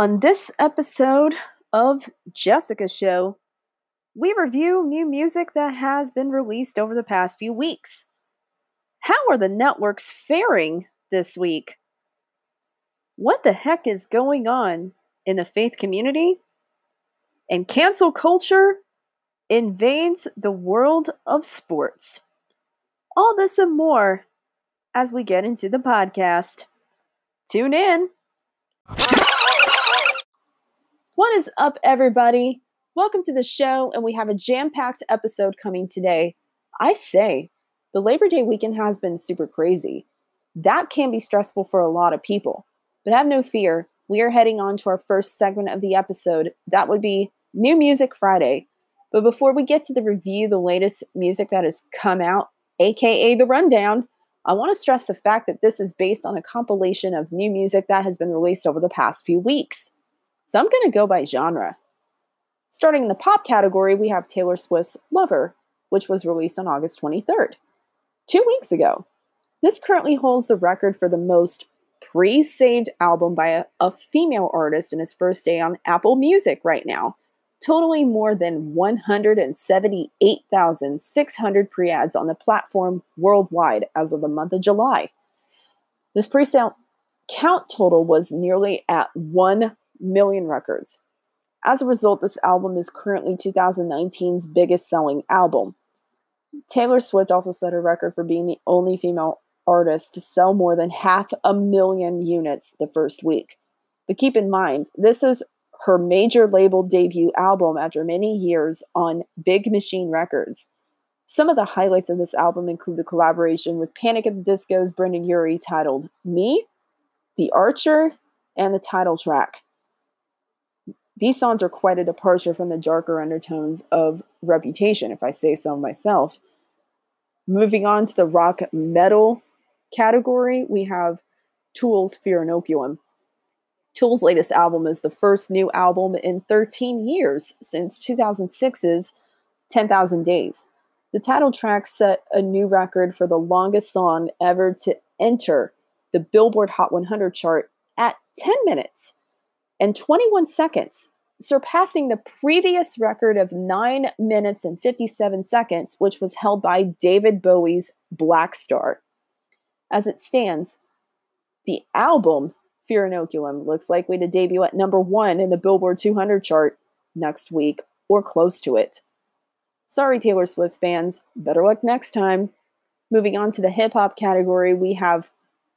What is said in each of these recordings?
On this episode of Jessica's Show, we review new music that has been released over the past few weeks. How are the networks faring this week? What the heck is going on in the faith community? And cancel culture invades the world of sports. All this and more as we get into the podcast. Tune in. What is up, everybody? Welcome to the show, and we have a jam packed episode coming today. I say, the Labor Day weekend has been super crazy. That can be stressful for a lot of people, but have no fear. We are heading on to our first segment of the episode. That would be New Music Friday. But before we get to the review, the latest music that has come out, aka the rundown, I want to stress the fact that this is based on a compilation of new music that has been released over the past few weeks. So I'm going to go by genre. Starting in the pop category, we have Taylor Swift's Lover, which was released on August 23rd, two weeks ago. This currently holds the record for the most pre saved album by a, a, female artist in his first day on Apple Music right now, totaling more than 178,600 pre ads on the platform worldwide as of the month of July. This pre sale count total was nearly at 1 million records. As a result, this album is currently 2019's biggest selling album. Taylor Swift also set a record for being the only female artist to sell more than half a million units the first week. But keep in mind, this is her major label debut album after many years on Big Machine Records. Some of the highlights of this album include the collaboration with Panic at the Disco's Brendon Urie titled Me, The Archer, and the title track. These songs are quite a departure from the darker undertones of Reputation, if I say so myself. Moving on to the rock metal category, we have Tool's Fear Inoculum. Tool's latest album is the first new album in 13 years since 2006's 10,000 Days. The title track set a new record for the longest song ever to enter the Billboard Hot 100 chart at 10 minutes and 21 seconds, surpassing the previous record of 9 minutes and 57 seconds, which was held by David Bowie's Blackstar. As it stands, the album Fear Inoculum looks likely to debut at number one in the Billboard 200 chart next week or close to it. Sorry, Taylor Swift fans, better luck next time. Moving on to the hip hop category, we have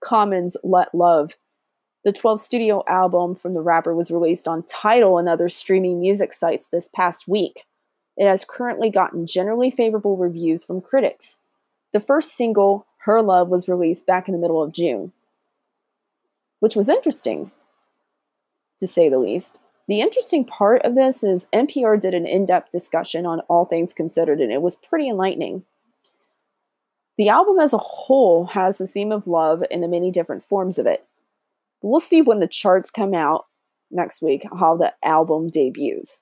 Common's Let Love. The 12 studio album from the rapper was released on Tidal and other streaming music sites this past week. It has currently gotten generally favorable reviews from critics. The first single, Her Love, was released back in the middle of June, which was interesting, to say the least. The interesting part of this is NPR did an in depth discussion on all things considered, and it was pretty enlightening. The album as a whole has the theme of love in the many different forms of it. We'll see when the charts come out next week how the album debuts.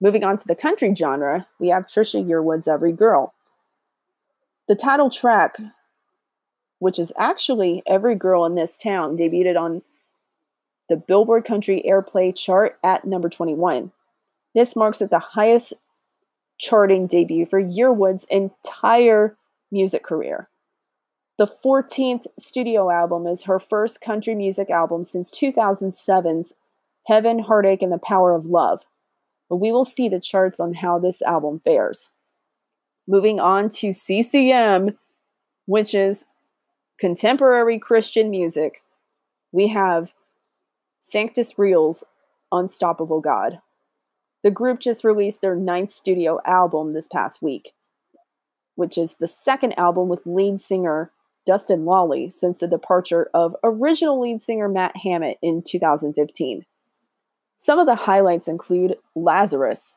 Moving on to the country genre, we have Trisha Yearwood's Every Girl. The title track, which is actually Every Girl in This Town, debuted on the Billboard Country Airplay chart at number 21. This marks it the highest charting debut for Yearwood's entire music career. The 14th studio album is her first country music album since 2007's Heaven, Heartache, and the Power of Love. But we will see the charts on how this album fares. Moving on to CCM, which is contemporary Christian music, we have Sanctus Real's Unstoppable God. The group just released their ninth studio album this past week, which is the second album with lead singer Dustin Lolli since the departure of original lead singer Matt Hammitt in 2015. Some of the highlights include Lazarus,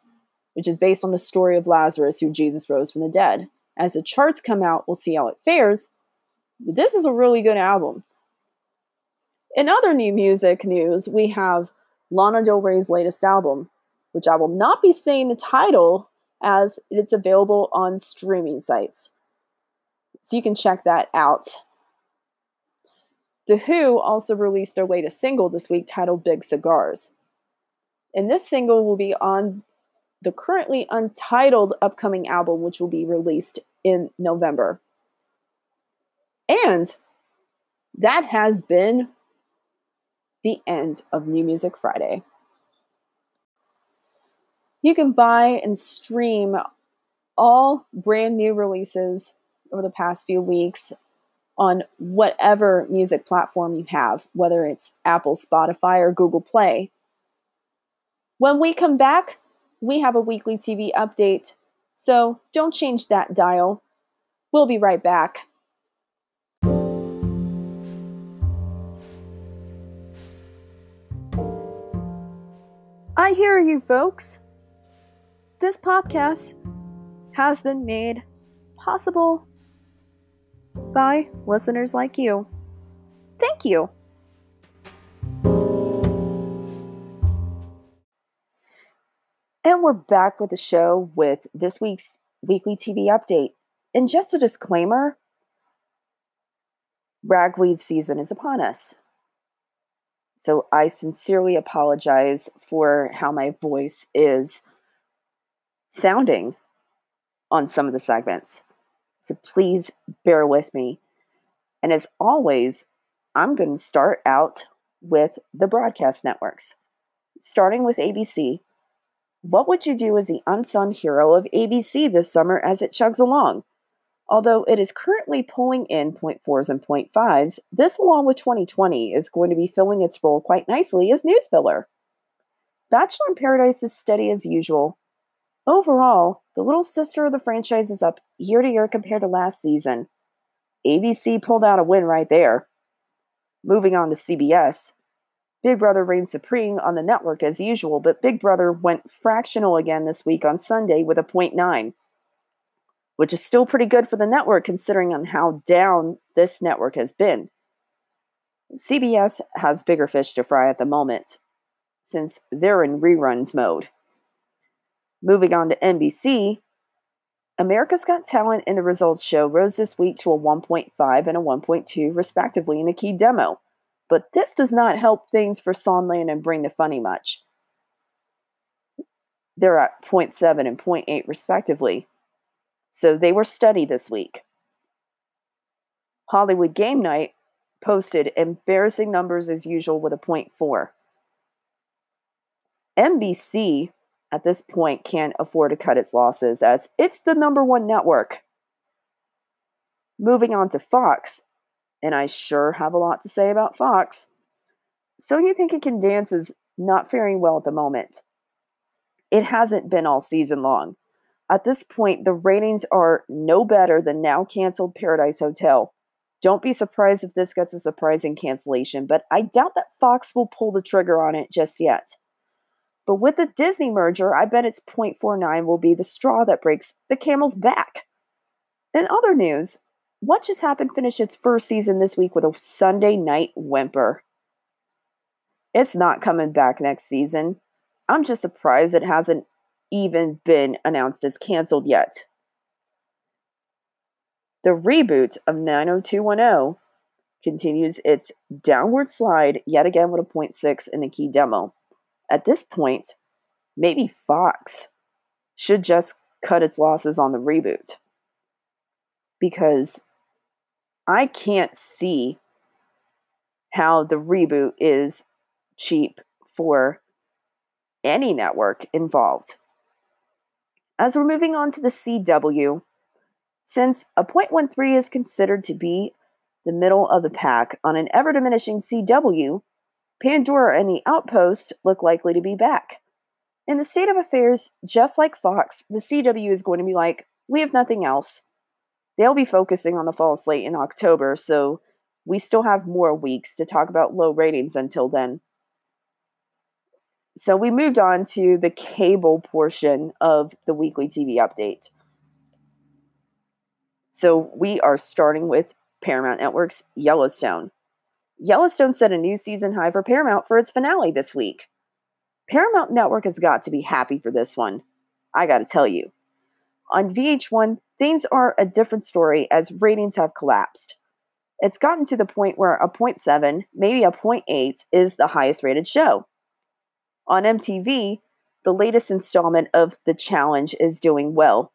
which is based on the story of Lazarus who Jesus rose from the dead. As the charts come out, we'll see how it fares. But this is a really good album. In other new music news, we have Lana Del Rey's latest album, which I will not be saying the title as it's available on streaming sites. So you can check that out. The Who also released their latest single this week titled Big Cigars. And this single will be on the currently untitled upcoming album, which will be released in November. And that has been the end of New Music Friday. You can buy and stream all brand new releases over the past few weeks on whatever music platform you have, whether it's Apple, Spotify, or Google Play. When we come back, we have a weekly TV update, so don't change that dial. We'll be right back. I hear you, folks. This podcast has been made possible by listeners like you. Thank you. And we're back with the show with this week's weekly TV update. And just a disclaimer ragweed season is upon us. So I sincerely apologize for how my voice is sounding on some of the segments. So please bear with me. And as always, I'm going to start out with the broadcast networks, starting with ABC. What would you do as the unsung hero of ABC this summer as it chugs along? Although it is currently pulling in 0.4s and 0.5s, this, along with 20/20, is going to be filling its role quite nicely as news filler. Bachelor in Paradise is steady as usual. Overall, the little sister of the franchise is up year to year compared to last season. ABC pulled out a win right there. Moving on to CBS. Big Brother reigned supreme on the network as usual, but Big Brother went fractional again this week on Sunday with a 0.9 which is still pretty good for the network considering on how down this network has been. CBS has bigger fish to fry at the moment since they're in reruns mode. Moving on to NBC, America's Got Talent and the Results Show rose this week to a 1.5 and a 1.2, respectively, in a key demo. But this does not help things for Songland and Bring the Funny much. They're at 0.7 and 0.8, respectively. So they were steady this week. Hollywood Game Night posted embarrassing numbers as usual with a 0.4. NBC at this point can't afford to cut its losses as it's the number one network. Moving on to Fox, and I sure have a lot to say about Fox. So You Think It Can Dance is not faring well at the moment. It hasn't been all season long. At this point, the ratings are no better than now canceled Paradise Hotel. Don't be surprised if this gets a surprising cancellation, but I doubt that Fox will pull the trigger on it just yet. But with the Disney merger, I bet its 0.49 will be the straw that breaks the camel's back. In other news, What Just Happened finished its first season this week with a Sunday night whimper. It's not coming back next season. I'm just surprised it hasn't even been announced as canceled yet. The reboot of 90210 continues its downward slide yet again with a 0.6 in the key demo. At this point, maybe Fox should just cut its losses on the reboot because I can't see how the reboot is cheap for any network involved. As we're moving on to the CW, since a 0.13 is considered to be the middle of the pack on an ever diminishing CW, Pandora and The Outpost look likely to be back. In the state of affairs, just like Fox, the CW is going to be like, we have nothing else. They'll be focusing on the fall slate in October, so we still have more weeks to talk about low ratings until then. So we moved on to the cable portion of the weekly TV update. So we are starting with Paramount Network's Yellowstone. Yellowstone set a new season high for Paramount for its finale this week. Paramount Network has got to be happy for this one. I got to tell you. On VH1, things are a different story as ratings have collapsed. It's gotten to the point where a 0.7, maybe a 0.8 is the highest rated show. On MTV, the latest installment of The Challenge is doing well.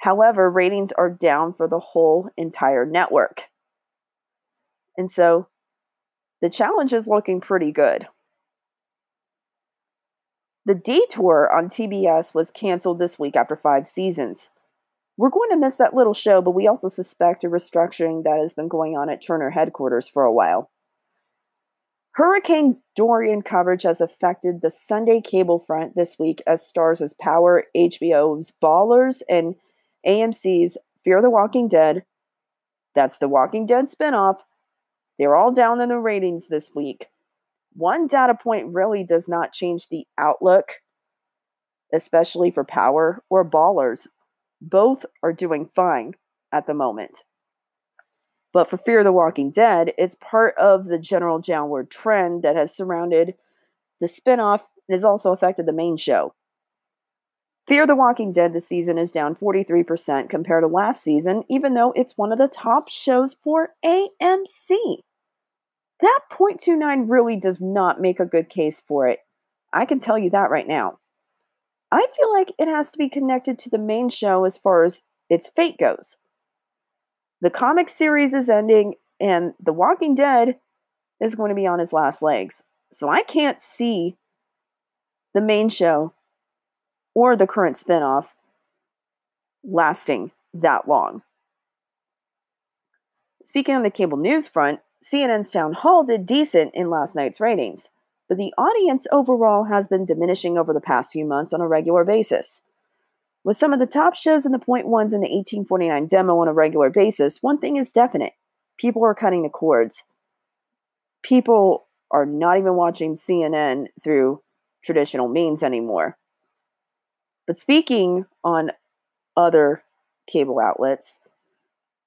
However, ratings are down for the whole entire network. And so the challenge is looking pretty good. The Detour on TBS was canceled this week after five seasons. We're going to miss that little show, but we also suspect a restructuring that has been going on at Turner headquarters for a while. Hurricane Dorian coverage has affected the Sunday cable front this week as stars as Power, HBO's Ballers, and AMC's Fear the Walking Dead. That's the Walking Dead spinoff. They're all down in the ratings this week. One data point really does not change the outlook, especially for Power or Ballers. Both are doing fine at the moment. But for Fear of the Walking Dead, it's part of the general downward trend that has surrounded the spinoff and has also affected the main show. Fear the Walking Dead this season is down 43% compared to last season, even though it's one of the top shows for AMC. That 0.29 really does not make a good case for it. I can tell you that right now. I feel like it has to be connected to the main show as far as its fate goes. The comic series is ending, and The Walking Dead is going to be on its last legs. So I can't see the main show or the current spinoff lasting that long. Speaking on the cable news front, CNN's Town Hall did decent in last night's ratings but the audience overall has been diminishing over the past few months on a regular basis. With some of the top shows in the point ones in the 1849 demo on a regular basis, one thing is definite people are cutting the cords. People are not even watching CNN through traditional means anymore. But speaking on other cable outlets,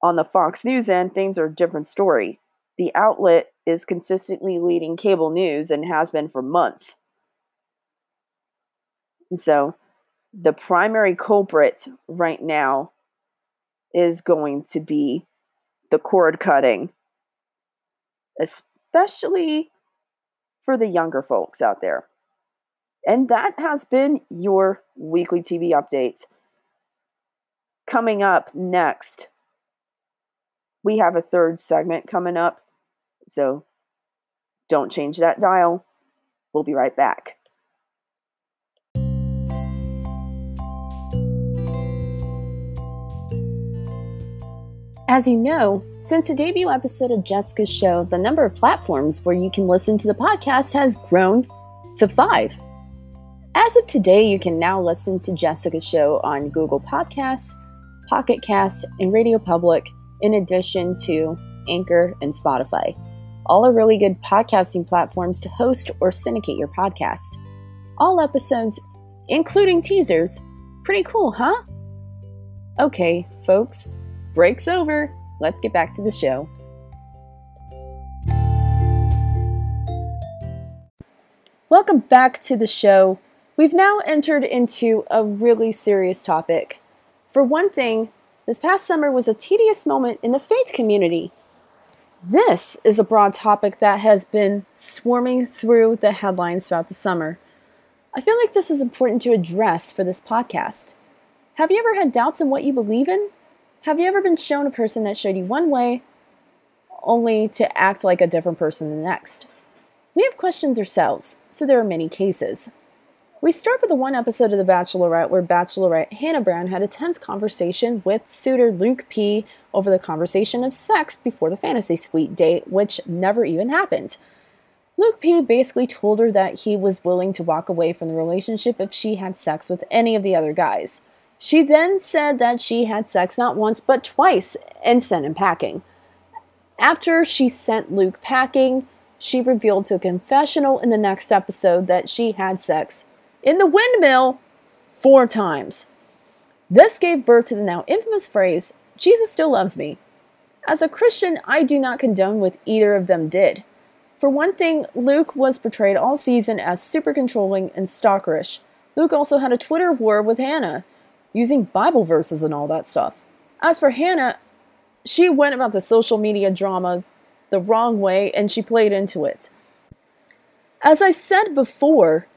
on the Fox News end, things are a different story. The outlet is consistently leading cable news and has been for months. So the primary culprit right now is going to be the cord cutting, especially for the younger folks out there. And that has been your weekly TV update. Coming up next, we have a third segment coming up so don't change that dial. We'll be right back. As you know, since the debut episode of Jessica's show, the number of platforms where you can listen to the podcast has grown to five. As of today, you can now listen to Jessica's show on Google Podcasts, Pocket Cast, and Radio Public, in addition to Anchor and Spotify. All are really good podcasting platforms to host or syndicate your podcast. All episodes, including teasers. Pretty cool, huh? Okay, folks, break's over. Let's get back to the show. Welcome back to the show. We've now entered into a really serious topic. For one thing, this past summer was a tedious moment in the faith community. This is a broad topic that has been swarming through the headlines throughout the summer. I feel like this is important to address for this podcast. Have you ever had doubts in what you believe in? Have you ever been shown a person that showed you one way only to act like a different person the next? We have questions ourselves, so there are many cases. We start with the one episode of The Bachelorette where Bachelorette Hannah Brown had a tense conversation with suitor Luke P over the conversation of sex before the fantasy suite date, which never even happened. Luke P basically told her that he was willing to walk away from the relationship if she had sex with any of the other guys. She then said that she had sex not once but twice and sent him packing. After she sent Luke packing, she revealed to the confessional in the next episode that she had sex in the windmill four times. This gave birth to the now infamous phrase, Jesus still loves me. As a Christian, I do not condone what either of them did. For one thing, Luke was portrayed all season as super controlling and stalkerish. Luke also had a Twitter war with Hannah, using Bible verses and all that stuff. As for Hannah, she went about the social media drama the wrong way and she played into it. As I said before,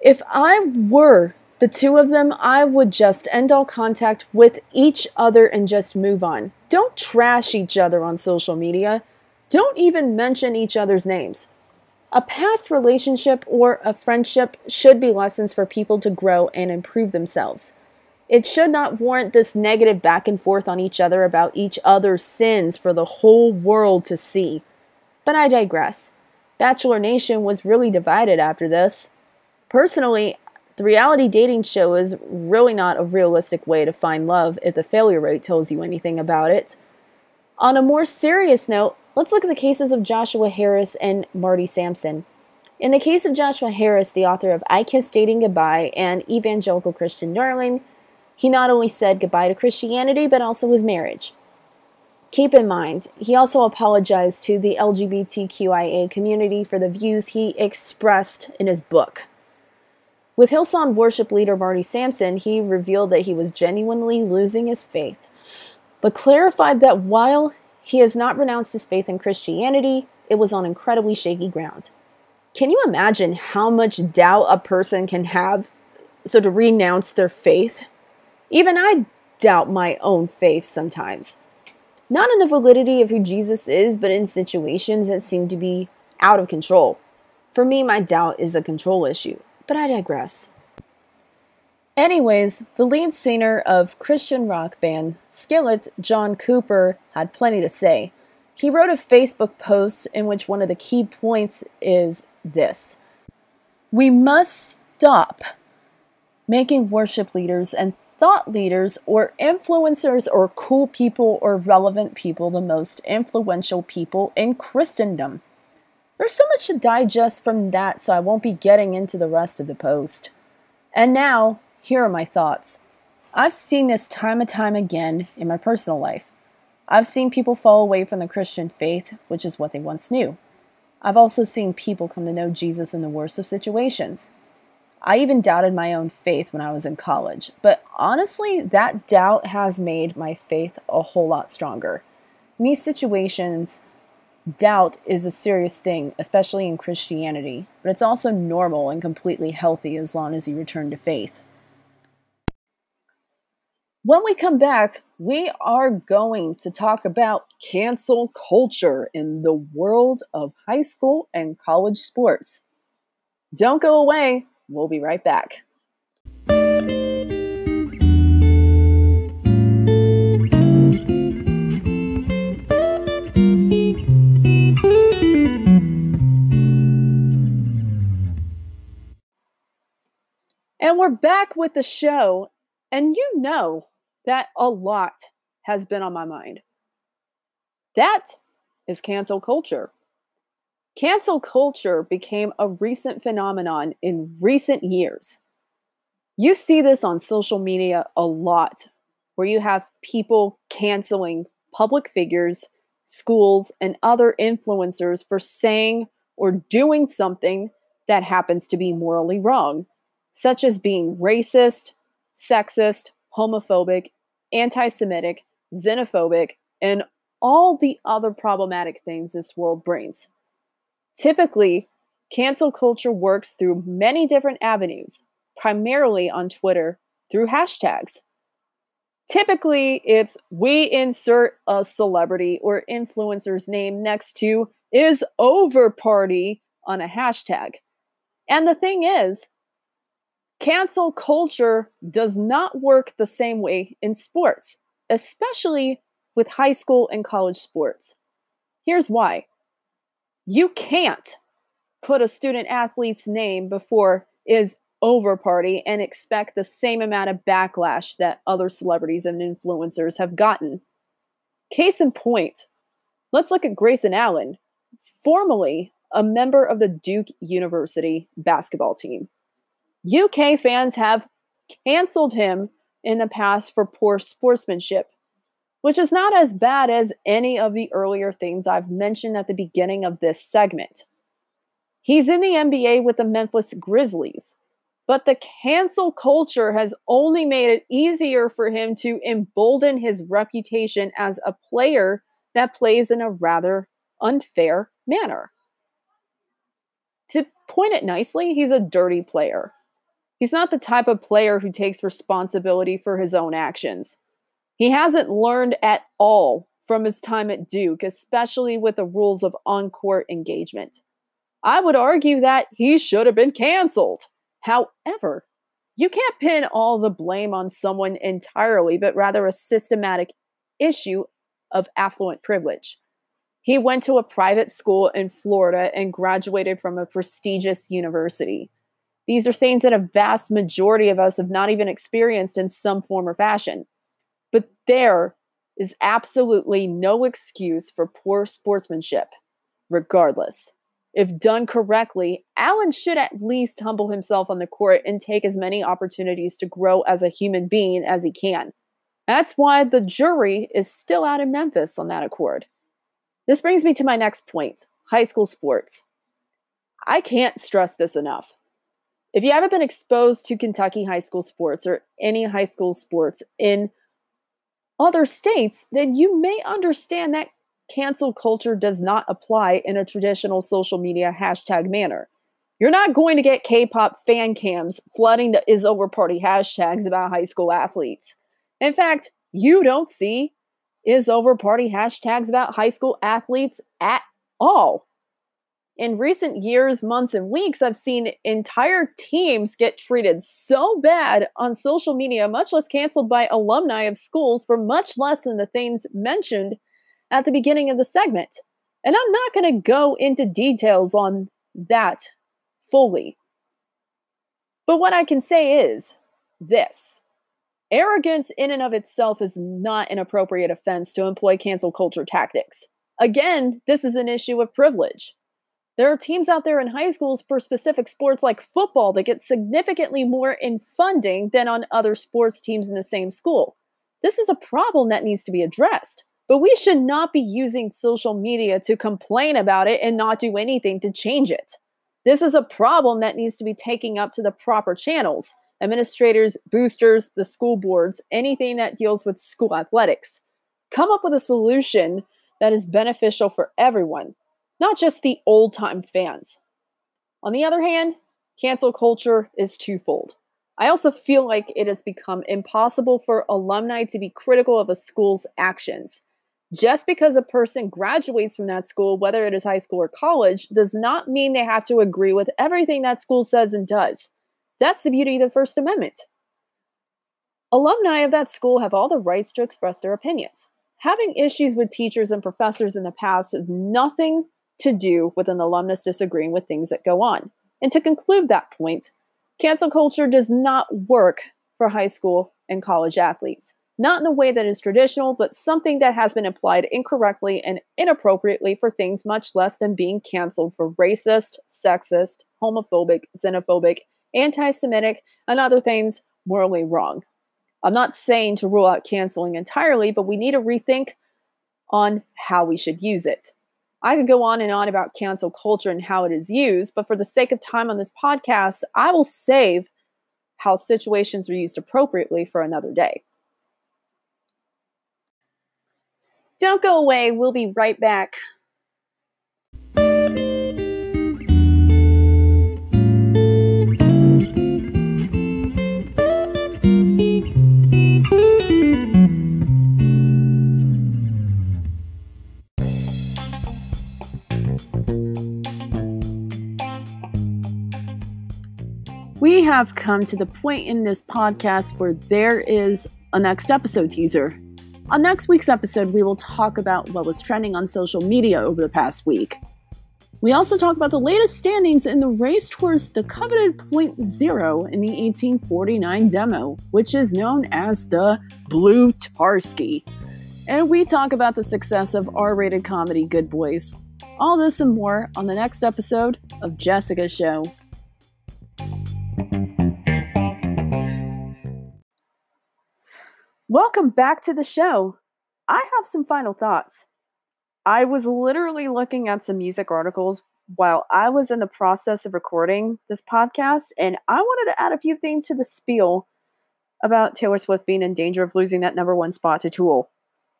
if I were the two of them, I would just end all contact with each other and just move on. Don't trash each other on social media. Don't even mention each other's names. A past relationship or a friendship should be lessons for people to grow and improve themselves. It should not warrant this negative back and forth on each other about each other's sins for the whole world to see. But I digress. Bachelor Nation was really divided after this. Personally, the reality dating show is really not a realistic way to find love if the failure rate tells you anything about it. On a more serious note, let's look at the cases of Joshua Harris and Marty Sampson. In the case of Joshua Harris, the author of I Kiss Dating Goodbye and Evangelical Christian Darling, he not only said goodbye to Christianity, but also his marriage. Keep in mind, he also apologized to the LGBTQIA community for the views he expressed in his book. With Hillsong worship leader Marty Sampson, he revealed that he was genuinely losing his faith, but clarified that while he has not renounced his faith in Christianity, it was on incredibly shaky ground. Can you imagine how much doubt a person can have so to renounce their faith? Even I doubt my own faith sometimes. Not in the validity of who Jesus is, but in situations that seem to be out of control. For me, my doubt is a control issue but I digress. Anyways, the lead singer of Christian rock band Skillet, John Cooper, had plenty to say. He wrote a Facebook post in which one of the key points is this We must stop making worship leaders and thought leaders or influencers or cool people or relevant people the most influential people in Christendom. There's so much to digest from that, so I won't be getting into the rest of the post. And now, here are my thoughts. I've seen this time and time again in my personal life. I've seen people fall away from the Christian faith, which is what they once knew. I've also seen people come to know Jesus in the worst of situations. I even doubted my own faith when I was in college, but honestly, that doubt has made my faith a whole lot stronger. In these situations, doubt is a serious thing, especially in Christianity, but it's also normal and completely healthy as long as you return to faith. When we come back, we are going to talk about cancel culture in the world of high school and college sports. Don't go away, we'll be right back. And we're back with the show. And you know that a lot has been on my mind. That is cancel culture. Cancel culture became a recent phenomenon in recent years. You see this on social media a lot, where you have people canceling public figures, schools, and other influencers for saying or doing something that happens to be morally wrong such as being racist, sexist, homophobic, anti Semitic, xenophobic, and all the other problematic things this world brings. Typically, cancel culture works through many different avenues, primarily on Twitter through hashtags. Typically, it's we insert a celebrity or influencer's name next to is over party on a hashtag. And the thing is, Cancel culture does not work the same way in sports, especially with high school and college sports. Here's why you can't put a student athlete's name before is over party and expect the same amount of backlash that other celebrities and influencers have gotten. Case in point, let's look at Grayson Allen, formerly a member of the Duke University basketball team. UK fans have canceled him in the past for poor sportsmanship, which is not as bad as any of the earlier things I've mentioned at the beginning of this segment. He's in the NBA with the Memphis Grizzlies. But the cancel culture has only made it easier for him to embolden his reputation as a player that plays in a rather unfair manner. To point it nicely, he's a dirty player. He's not the type of player who takes responsibility for his own actions. He hasn't learned at all from his time at Duke, especially with the rules of on court engagement. I would argue that he should have been canceled. However, you can't pin all the blame on someone entirely, but rather a systematic issue of affluent privilege. He went to a private school in Florida and graduated from a prestigious university. These are things that a vast majority of us have not even experienced in some form or fashion. But there is absolutely no excuse for poor sportsmanship, regardless. If done correctly, Allen should at least humble himself on the court and take as many opportunities to grow as a human being as he can. That's why the jury is still out in Memphis on that accord. This brings me to my next point high school sports. I can't stress this enough. If you haven't been exposed to Kentucky high school sports or any high school sports in other states, then you may understand that cancel culture does not apply in a traditional social media hashtag manner. You're not going to get K pop fan cams flooding the is over party hashtags about high school athletes. In fact, you don't see is over party hashtags about high school athletes at all. In recent years, months, and weeks, I've seen entire teams get treated so bad on social media, much less canceled by alumni of schools for much less than the things mentioned at the beginning of the segment. And I'm not going to go into details on that fully. But what I can say is this arrogance, in and of itself, is not an appropriate offense to employ cancel culture tactics. Again, this is an issue of privilege. There are teams out there in high schools for specific sports like football that get significantly more in funding than on other sports teams in the same school. This is a problem that needs to be addressed. But we should not be using social media to complain about it and not do anything to change it. This is a problem that needs to be taken up to the proper channels administrators, boosters, the school boards, anything that deals with school athletics. Come up with a solution that is beneficial for everyone, not just the old time fans. On the other hand, cancel culture is twofold. I also feel like it has become impossible for alumni to be critical of a school's actions. Just because a person graduates from that school, whether it is high school or college, does not mean they have to agree with everything that school says and does. That's the beauty of the First Amendment. Alumni of that school have all the rights to express their opinions. Having issues with teachers and professors in the past has nothing to do with an alumnus disagreeing with things that go on. And to conclude that point, cancel culture does not work for high school and college athletes not in the way that is traditional, but something that has been applied incorrectly and inappropriately for things much less than being canceled for racist, sexist, homophobic, xenophobic, anti Semitic, and other things morally wrong. I'm not saying to rule out canceling entirely, but we need to rethink on how we should use it. I could go on and on about cancel culture and how it is used, but for the sake of time on this podcast, I will save how situations are used appropriately for another day. Don't go away. We'll be right back. Have come to the point in this podcast where there is a next episode teaser. On next week's episode, we will talk about what was trending on social media over the past week. We also talk about the latest standings in the race towards the coveted point zero in the 1849 demo, which is known as the Blue Tarski. And we talk about the success of R rated comedy Good Boys. All this and more on the next episode of Jessica Show. Welcome back to the show. I have some final thoughts. I was literally looking at some music articles while I was in the process of recording this podcast, and I wanted to add a few things to the spiel about Taylor Swift being in danger of losing that number one spot to Tool.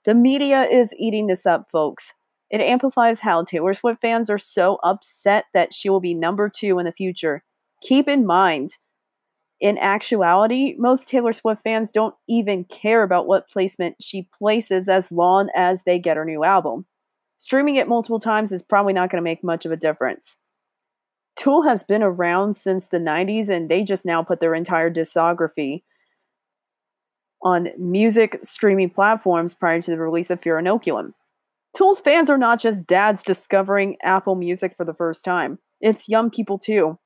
The media is eating this up, folks. It amplifies how Taylor Swift fans are so upset that she will be number two in the future. Keep in mind, in actuality, most Taylor Swift fans don't even care about what placement she places as long as they get her new album. Streaming it multiple times is probably not going to make much of a difference. Tool has been around since the 90s and they just now put their entire discography on music streaming platforms prior to the release of Fear Inoculum. Tool's fans are not just dads discovering Apple Music for the first time, it's young people too.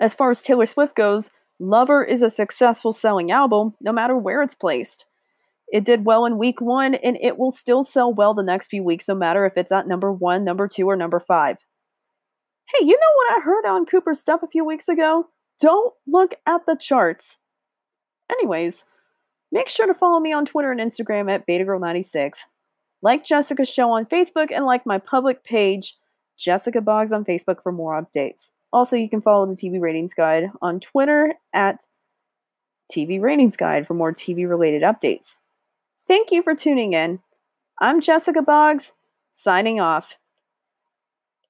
As far as Taylor Swift goes, Lover is a successful selling album no matter where it's placed. It did well in week one, and it will still sell well the next few weeks, no matter if it's at number one, number two, or number five. Hey, you know what I heard on Cooper's stuff a few weeks ago? Don't look at the charts. Anyways, make sure to follow me on Twitter and Instagram at BetaGirl96. Like Jessica's show on Facebook and like my public page, Jessica Boggs on Facebook for more updates. Also, you can follow the TV Ratings Guide on Twitter at TV Ratings Guide for more TV related updates. Thank you for tuning in. I'm Jessica Boggs, signing off.